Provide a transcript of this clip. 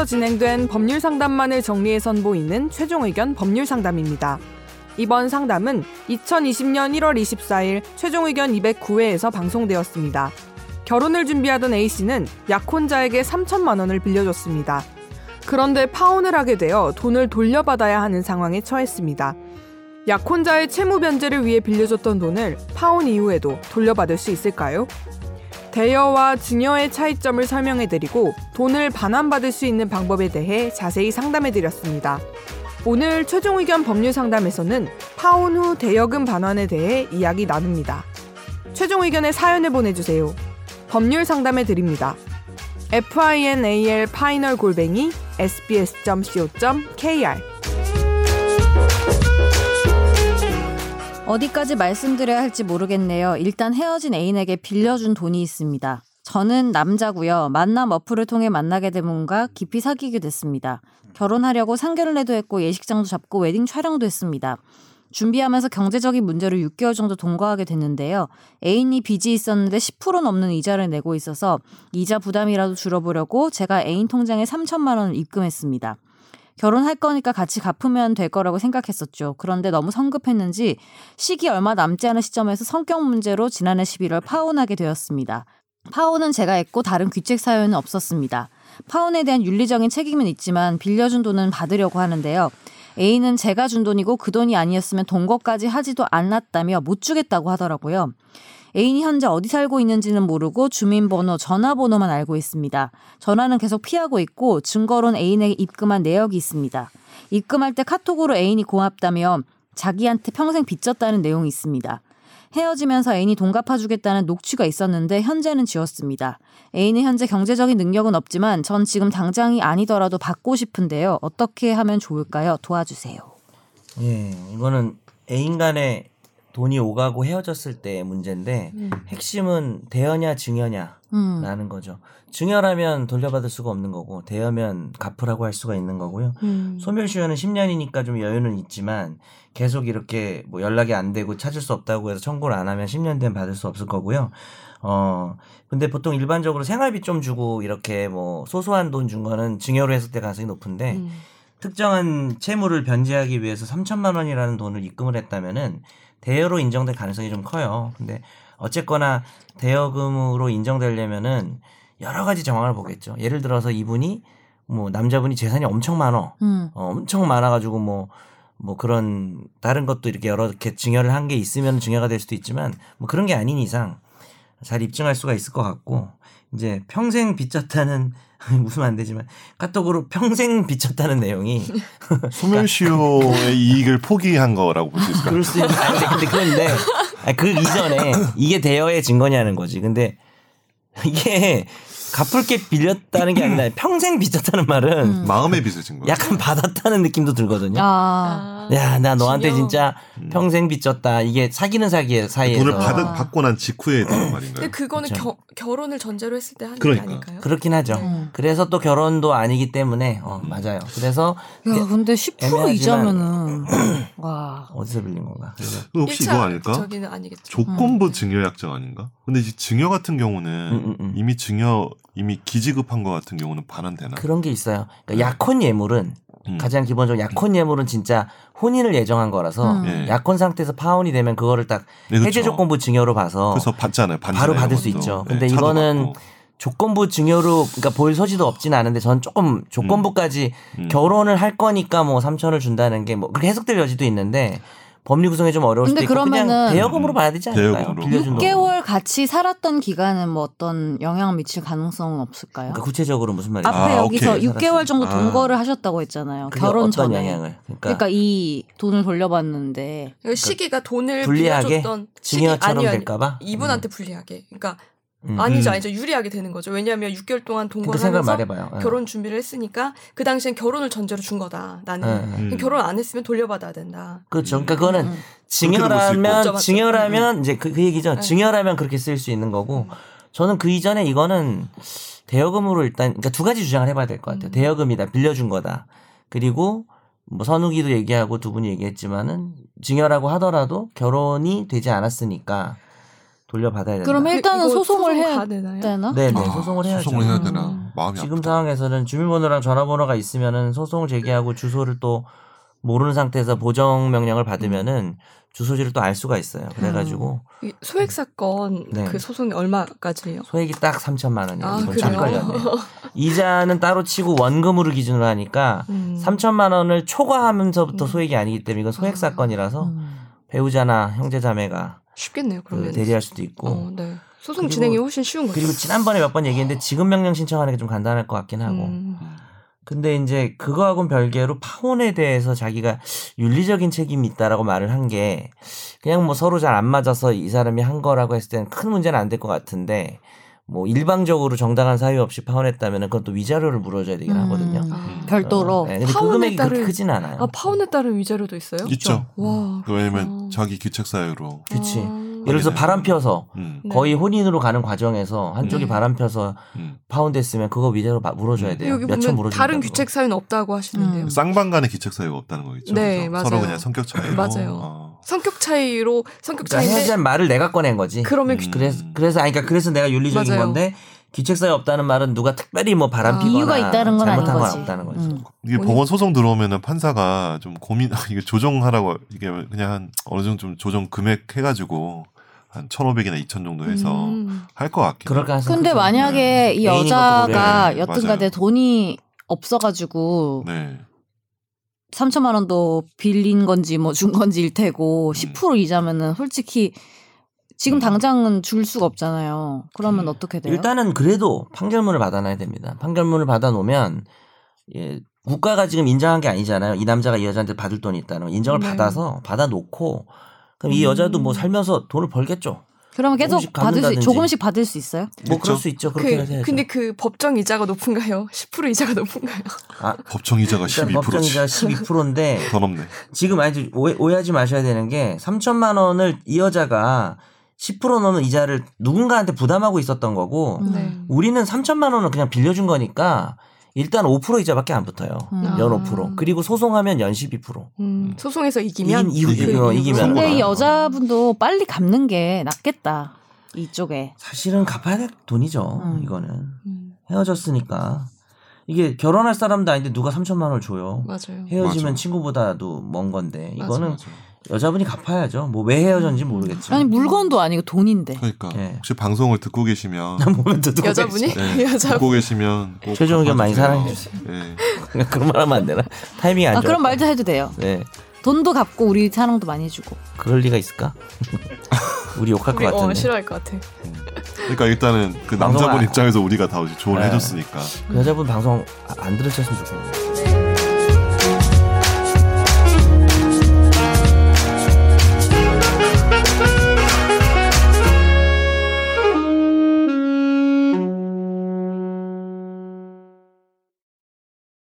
법원에서 진행된 법률 상담만을 정리해 선보이는 최종 의견 법률 상담입니다. 이번 상담은 2020년 1월 24일 최종 의견 209회에서 방송되었습니다. 결혼을 준비하던 A씨는 약혼자에게 3천만 원을 빌려줬습니다. 그런데 파혼을 하게 되어 돈을 돌려받아야 하는 상황에 처했습니다. 약혼자의 채무 변제를 위해 빌려줬던 돈을 파혼 이후에도 돌려받을 수 있을까요? 대여와 증여의 차이점을 설명해드리고 돈을 반환받을 수 있는 방법에 대해 자세히 상담해드렸습니다. 오늘 최종 의견 법률 상담에서는 파혼 후 대여금 반환에 대해 이야기 나눕니다. 최종 의견의 사연을 보내주세요. 법률 상담해 드립니다. final 골뱅이 sbs.co.kr 어디까지 말씀드려야 할지 모르겠네요. 일단 헤어진 애인에게 빌려준 돈이 있습니다. 저는 남자고요. 만남 어플을 통해 만나게 된 분과 깊이 사귀게 됐습니다. 결혼하려고 상견례도 했고 예식장도 잡고 웨딩 촬영도 했습니다. 준비하면서 경제적인 문제로 6개월 정도 동거하게 됐는데요. 애인이 빚이 있었는데 10% 넘는 이자를 내고 있어서 이자 부담이라도 줄여보려고 제가 애인 통장에 3천만 원을 입금했습니다. 결혼할 거니까 같이 갚으면 될 거라고 생각했었죠. 그런데 너무 성급했는지 시기 얼마 남지 않은 시점에서 성격 문제로 지난해 11월 파혼하게 되었습니다. 파혼은 제가 했고 다른 귀책 사연은 없었습니다. 파혼에 대한 윤리적인 책임은 있지만 빌려준 돈은 받으려고 하는데요. A는 제가 준 돈이고 그 돈이 아니었으면 동거까지 하지도 않았다며 못 주겠다고 하더라고요. 애인이 현재 어디 살고 있는지는 모르고 주민번호, 전화번호만 알고 있습니다. 전화는 계속 피하고 있고 증거로는 애인에게 입금한 내역이 있습니다. 입금할 때 카톡으로 애인이 고맙다며 자기한테 평생 빚졌다는 내용이 있습니다. 헤어지면서 애인이 돈 갚아주겠다는 녹취가 있었는데 현재는 지웠습니다. 애인은 현재 경제적인 능력은 없지만 전 지금 당장이 아니더라도 받고 싶은데요. 어떻게 하면 좋을까요? 도와주세요. 예, 이거는 애인 간에 돈이 오가고 헤어졌을 때의 문제인데 음. 핵심은 대여냐 증여냐라는 음. 거죠. 증여라면 돌려받을 수가 없는 거고 대여면 갚으라고 할 수가 있는 거고요. 음. 소멸시효는 10년이니까 좀 여유는 있지만 계속 이렇게 뭐 연락이 안 되고 찾을 수 없다고 해서 청구를 안 하면 10년 되면 받을 수 없을 거고요. 어 근데 보통 일반적으로 생활비 좀 주고 이렇게 뭐 소소한 돈 준 거는 증여로 했을 때 가능성이 높은데 음. 특정한 채무를 변제하기 위해서 3천만 원이라는 돈을 입금을 했다면은 대여로 인정될 가능성이 좀 커요. 근데 어쨌거나 대여금으로 인정되려면은 여러 가지 정황을 보겠죠. 예를 들어서 이분이 뭐 남자분이 재산이 엄청 많어. 음. 어, 엄청 많아가지고 뭐, 뭐 그런 다른 것도 이렇게 여러 개 증여를 한 게 있으면 증여가 될 수도 있지만 뭐 그런 게 아닌 이상 잘 입증할 수가 있을 것 같고 이제 평생 빚졌다는 웃으면 안 되지만 카톡으로 평생 빚졌다는 내용이 소멸시효의 이익을 포기한 거라고 볼 수 있을까요? 그럴 수 있는 아니 근데, 그런데 아니, 그 이전에 이게 대여의 증거냐는 거지. 근데 이게 갚을 게 빌렸다는 게 아니라 평생 빚졌다는 말은 음. 마음의 빚을 진 거예요. 약간 받았다는 느낌도 들거든요. 아. 야, 나 너한테 증여. 진짜 평생 빚졌다. 이게 사귀는 사기 사이에서 돈을 받은, 받고 난 직후에 되는 말인가요? 근데 그거는 그렇죠. 겨, 결혼을 전제로 했을 때 하는 그러니까. 게 아닐까요? 그렇긴 하죠. 음. 그래서 또 결혼도 아니기 때문에 어, 맞아요. 그래서 야, 근데 10% 애매하지만- 이자면은 와. 어디서 빌린 건가? 혹시 이거 아닐까? 저기는 아니겠죠. 조건부 증여 약정 아닌가? 근데 이 증여 같은 경우는 음, 음, 음. 이미 증여 이미 기지급한 거 같은 경우는 반환되나? 그런 게 있어요. 그러니까 약혼 예물은 음. 가장 기본적으로 약혼 예물은 진짜 혼인을 예정한 거라서 음. 예. 약혼 상태에서 파혼이 되면 그거를 딱 네, 그렇죠. 해제 조건부 증여로 봐서 그래서 받잖아요. 바로 받을 수. 있죠. 네, 근데 차도 이거는 받고. 조건부 증여로 그러니까 볼 소지도 없진 않은데 전 조금 조건부까지 음. 결혼을 할 거니까 뭐 3천을 준다는 게 뭐 그렇게 해석될 여지도 있는데 법리 구성이 좀 어려울 수도 있고 그냥 그러면은 대여금으로 봐야 되지 않을까요? 대여금으로. 빌려준 돈. 6개월 같이 살았던 기간은 뭐 어떤 영향을 미칠 가능성은 없을까요? 그러니까 구체적으로 무슨 말이죠? 앞에 아, 여기서 오케이. 6개월 정도 아. 동거를 하셨다고 했잖아요. 결혼 어떤 전에. 영향을 그러니까, 그러니까 이 돈을 돌려받는데 그 시기가 돈을 불리하게 빌려줬던 시기 증여처럼 아니요, 아니요. 될까 봐 이분한테 불리하게. 그러니까 음. 아니죠, 음. 아니죠. 유리하게 되는 거죠. 왜냐하면 6개월 동안 그 동거를 생각 하면서 말해봐요. 예. 결혼 준비를 했으니까 그 당시엔 결혼을 전제로 준 거다. 나는 예, 예. 음. 결혼 안 했으면 돌려받아야 된다. 그렇죠. 그러니까 그거는 음. 증여라면 맞죠. 증여라면 이제 그, 그 얘기죠. 네. 증여라면 그렇게 쓸 수 있는 거고 저는 그 이전에 이거는 대여금으로 일단 그러니까 두 가지 주장을 해봐야 될 것 같아요. 대여금이다, 빌려준 거다. 그리고 뭐 선우기도 얘기하고 두 분이 얘기했지만은 증여라고 하더라도 결혼이 되지 않았으니까 돌려받아야 된다. 그러면 일단은 소송을 해야 되나요? 되나? 네, 네, 아, 소송을 해야죠. 소송을 해야 음. 되나? 마음이 지금 아프다. 상황에서는 주민번호랑 전화번호가 있으면은 소송 제기하고 주소를 또 모르는 상태에서 보정 명령을 받으면은 주소지를 또 알 수가 있어요. 그래가지고 이 소액 사건 네. 그 소송이 얼마까지예요? 소액이 딱 3천만 원이에요. 아, 이건 그래요? 이자는 따로 치고 원금으로 기준으로 하니까 음. 3천만 원을 초과하면서부터 음. 소액이 아니기 때문에 이건 소액 아. 사건이라서 음. 배우자나 형제자매가 쉽겠네요. 그 그러면 대리할 수도 있고 어, 네. 소송 그리고- 진행이 훨씬 쉬운 거죠. 그리고 지난번에 몇 번 얘기했는데 지급 명령 신청하는 게 좀 간단할 것 같긴 하고 음. 근데 이제 그거하고는 별개로 파혼에 대해서 자기가 윤리적인 책임이 있다라고 말을 한 게 그냥 뭐 서로 잘 안 맞아서 이 사람이 한 거라고 했을 때는 큰 문제는 안 될 것 같은데 뭐 일방적으로 정당한 사유 없이 파혼했다면 그건 또 위자료를 물어줘야 되긴 하거든요. 음. 아. 별도로. 네, 근데 그 파혼에 금액이 그렇게 따른- 크진 않아요. 아 파혼에 따른 위자료도 있어요? 있죠. 와. 왜냐면 그렇구나. 자기 귀책 사유로. 그치. 아. 예를 들어서 바람 펴서 음. 네. 거의 혼인으로 가는 과정에서 한쪽이 네. 바람 펴서 음. 파혼됐으면 그거 위자료 바- 물어줘야 음. 돼요. 여기 몇천 보면 물어준다. 다른 귀책 사유는 없다고 하시는데요. 음. 쌍방 간의 귀책 사유가 없다는 거겠죠. 네, 그죠? 맞아요. 서로 그냥 성격 차이로. 맞아요. 어. 성격 차이로 성격 그러니까 차이인데 말을 내가 꺼낸 거지. 그러면 음. 귀- 그래서 그래서 아니 그러니까 그래서 내가 윤리적인 맞아요. 건데 귀책사유 없다는 말은 누가 특별히 뭐 바람 아. 피거나 이유가 있다는 건 아닌 잘못한 건 거지. 없다는 거지. 음. 이게 법원 소송 들어오면은 판사가 좀 고민 이게 조정하라고 이게 그냥 한 어느 정도 좀 조정 금액 해가지고 한 1,500이나 2,000 정도 해서 음. 할것 같긴 해요. 근데 크죠. 만약에 이 여자가. 여튼간에. 돈이 없어가지고 네. 3천만 원도 빌린 건지 뭐 준 건지일 테고 10% 이자면은 솔직히 지금 음. 당장은 줄 수가 없잖아요. 그러면 음. 어떻게 돼요? 일단은 그래도 판결문을 받아놔야 됩니다. 판결문을 받아놓으면 예, 국가가 지금 인정한 게 아니잖아요. 이 남자가 이 여자한테 받을 돈이 있다는 거. 인정을 네. 받아서 받아놓고 그럼 이 음. 여자도 뭐 살면서 돈을 벌겠죠. 그러면 계속 받을 수. 조금씩 받을 수 있어요? 뭐 그쵸. 그럴 수 있죠. 그렇게 그, 해야죠. 근데 그 법정 이자가 높은가요? 10% 이자가 높은가요? 아, 법정 이자가 일단 12%지. 법정 이자 12%인데 더 넘네. 지금 아니 오해, 오해하지 마셔야 되는 게 3천만 원을 이 여자가 10% 넘는 이자를 누군가한테 부담하고 있었던 거고 음. 네. 우리는 3천만 원을 그냥 빌려준 거니까 일단 5% 이자밖에 안 붙어요. 음. 연 아. 5%. 그리고 소송하면 연 12%. 음, 소송에서 이기면 이긴 이후 그 어, 이기면 근데 이 어. 여자분도 빨리 갚는 게 낫겠다. 이쪽에. 사실은 갚아야 될 돈이죠. 음. 이거는 음, 헤어졌으니까 이게 결혼할 사람도 아닌데 누가 3천만 원을 줘요. 맞아요. 헤어지면 맞아. 친구보다도 먼 건데 맞아, 이거는 맞아. 여자분이 갚아야죠. 뭐 왜 헤어졌는지 모르겠지만. 아니 물건도 아니고 돈인데. 그러니까 예. 혹시 방송을 듣고 계시면 여자분이 네, 여자 듣고 계시면 꼭 최종 의견 많이. 사랑해 네. 계시죠. 그런 말 하면 안 되나? 타이밍이 안아 좋아. 그런 말도 해도 돼요. 네. 돈도 갚고 우리 사랑도 많이 해주고. 그럴 리가 있을까? 우리 욕할 우리 것 어, 같은데. 싫어할 것 같아. 그러니까 일단은 그 남자분 안- 입장에서 우리가 다 조언을 네. 해줬으니까 그 여자분 방송 안 들으셨으면 좋겠네요.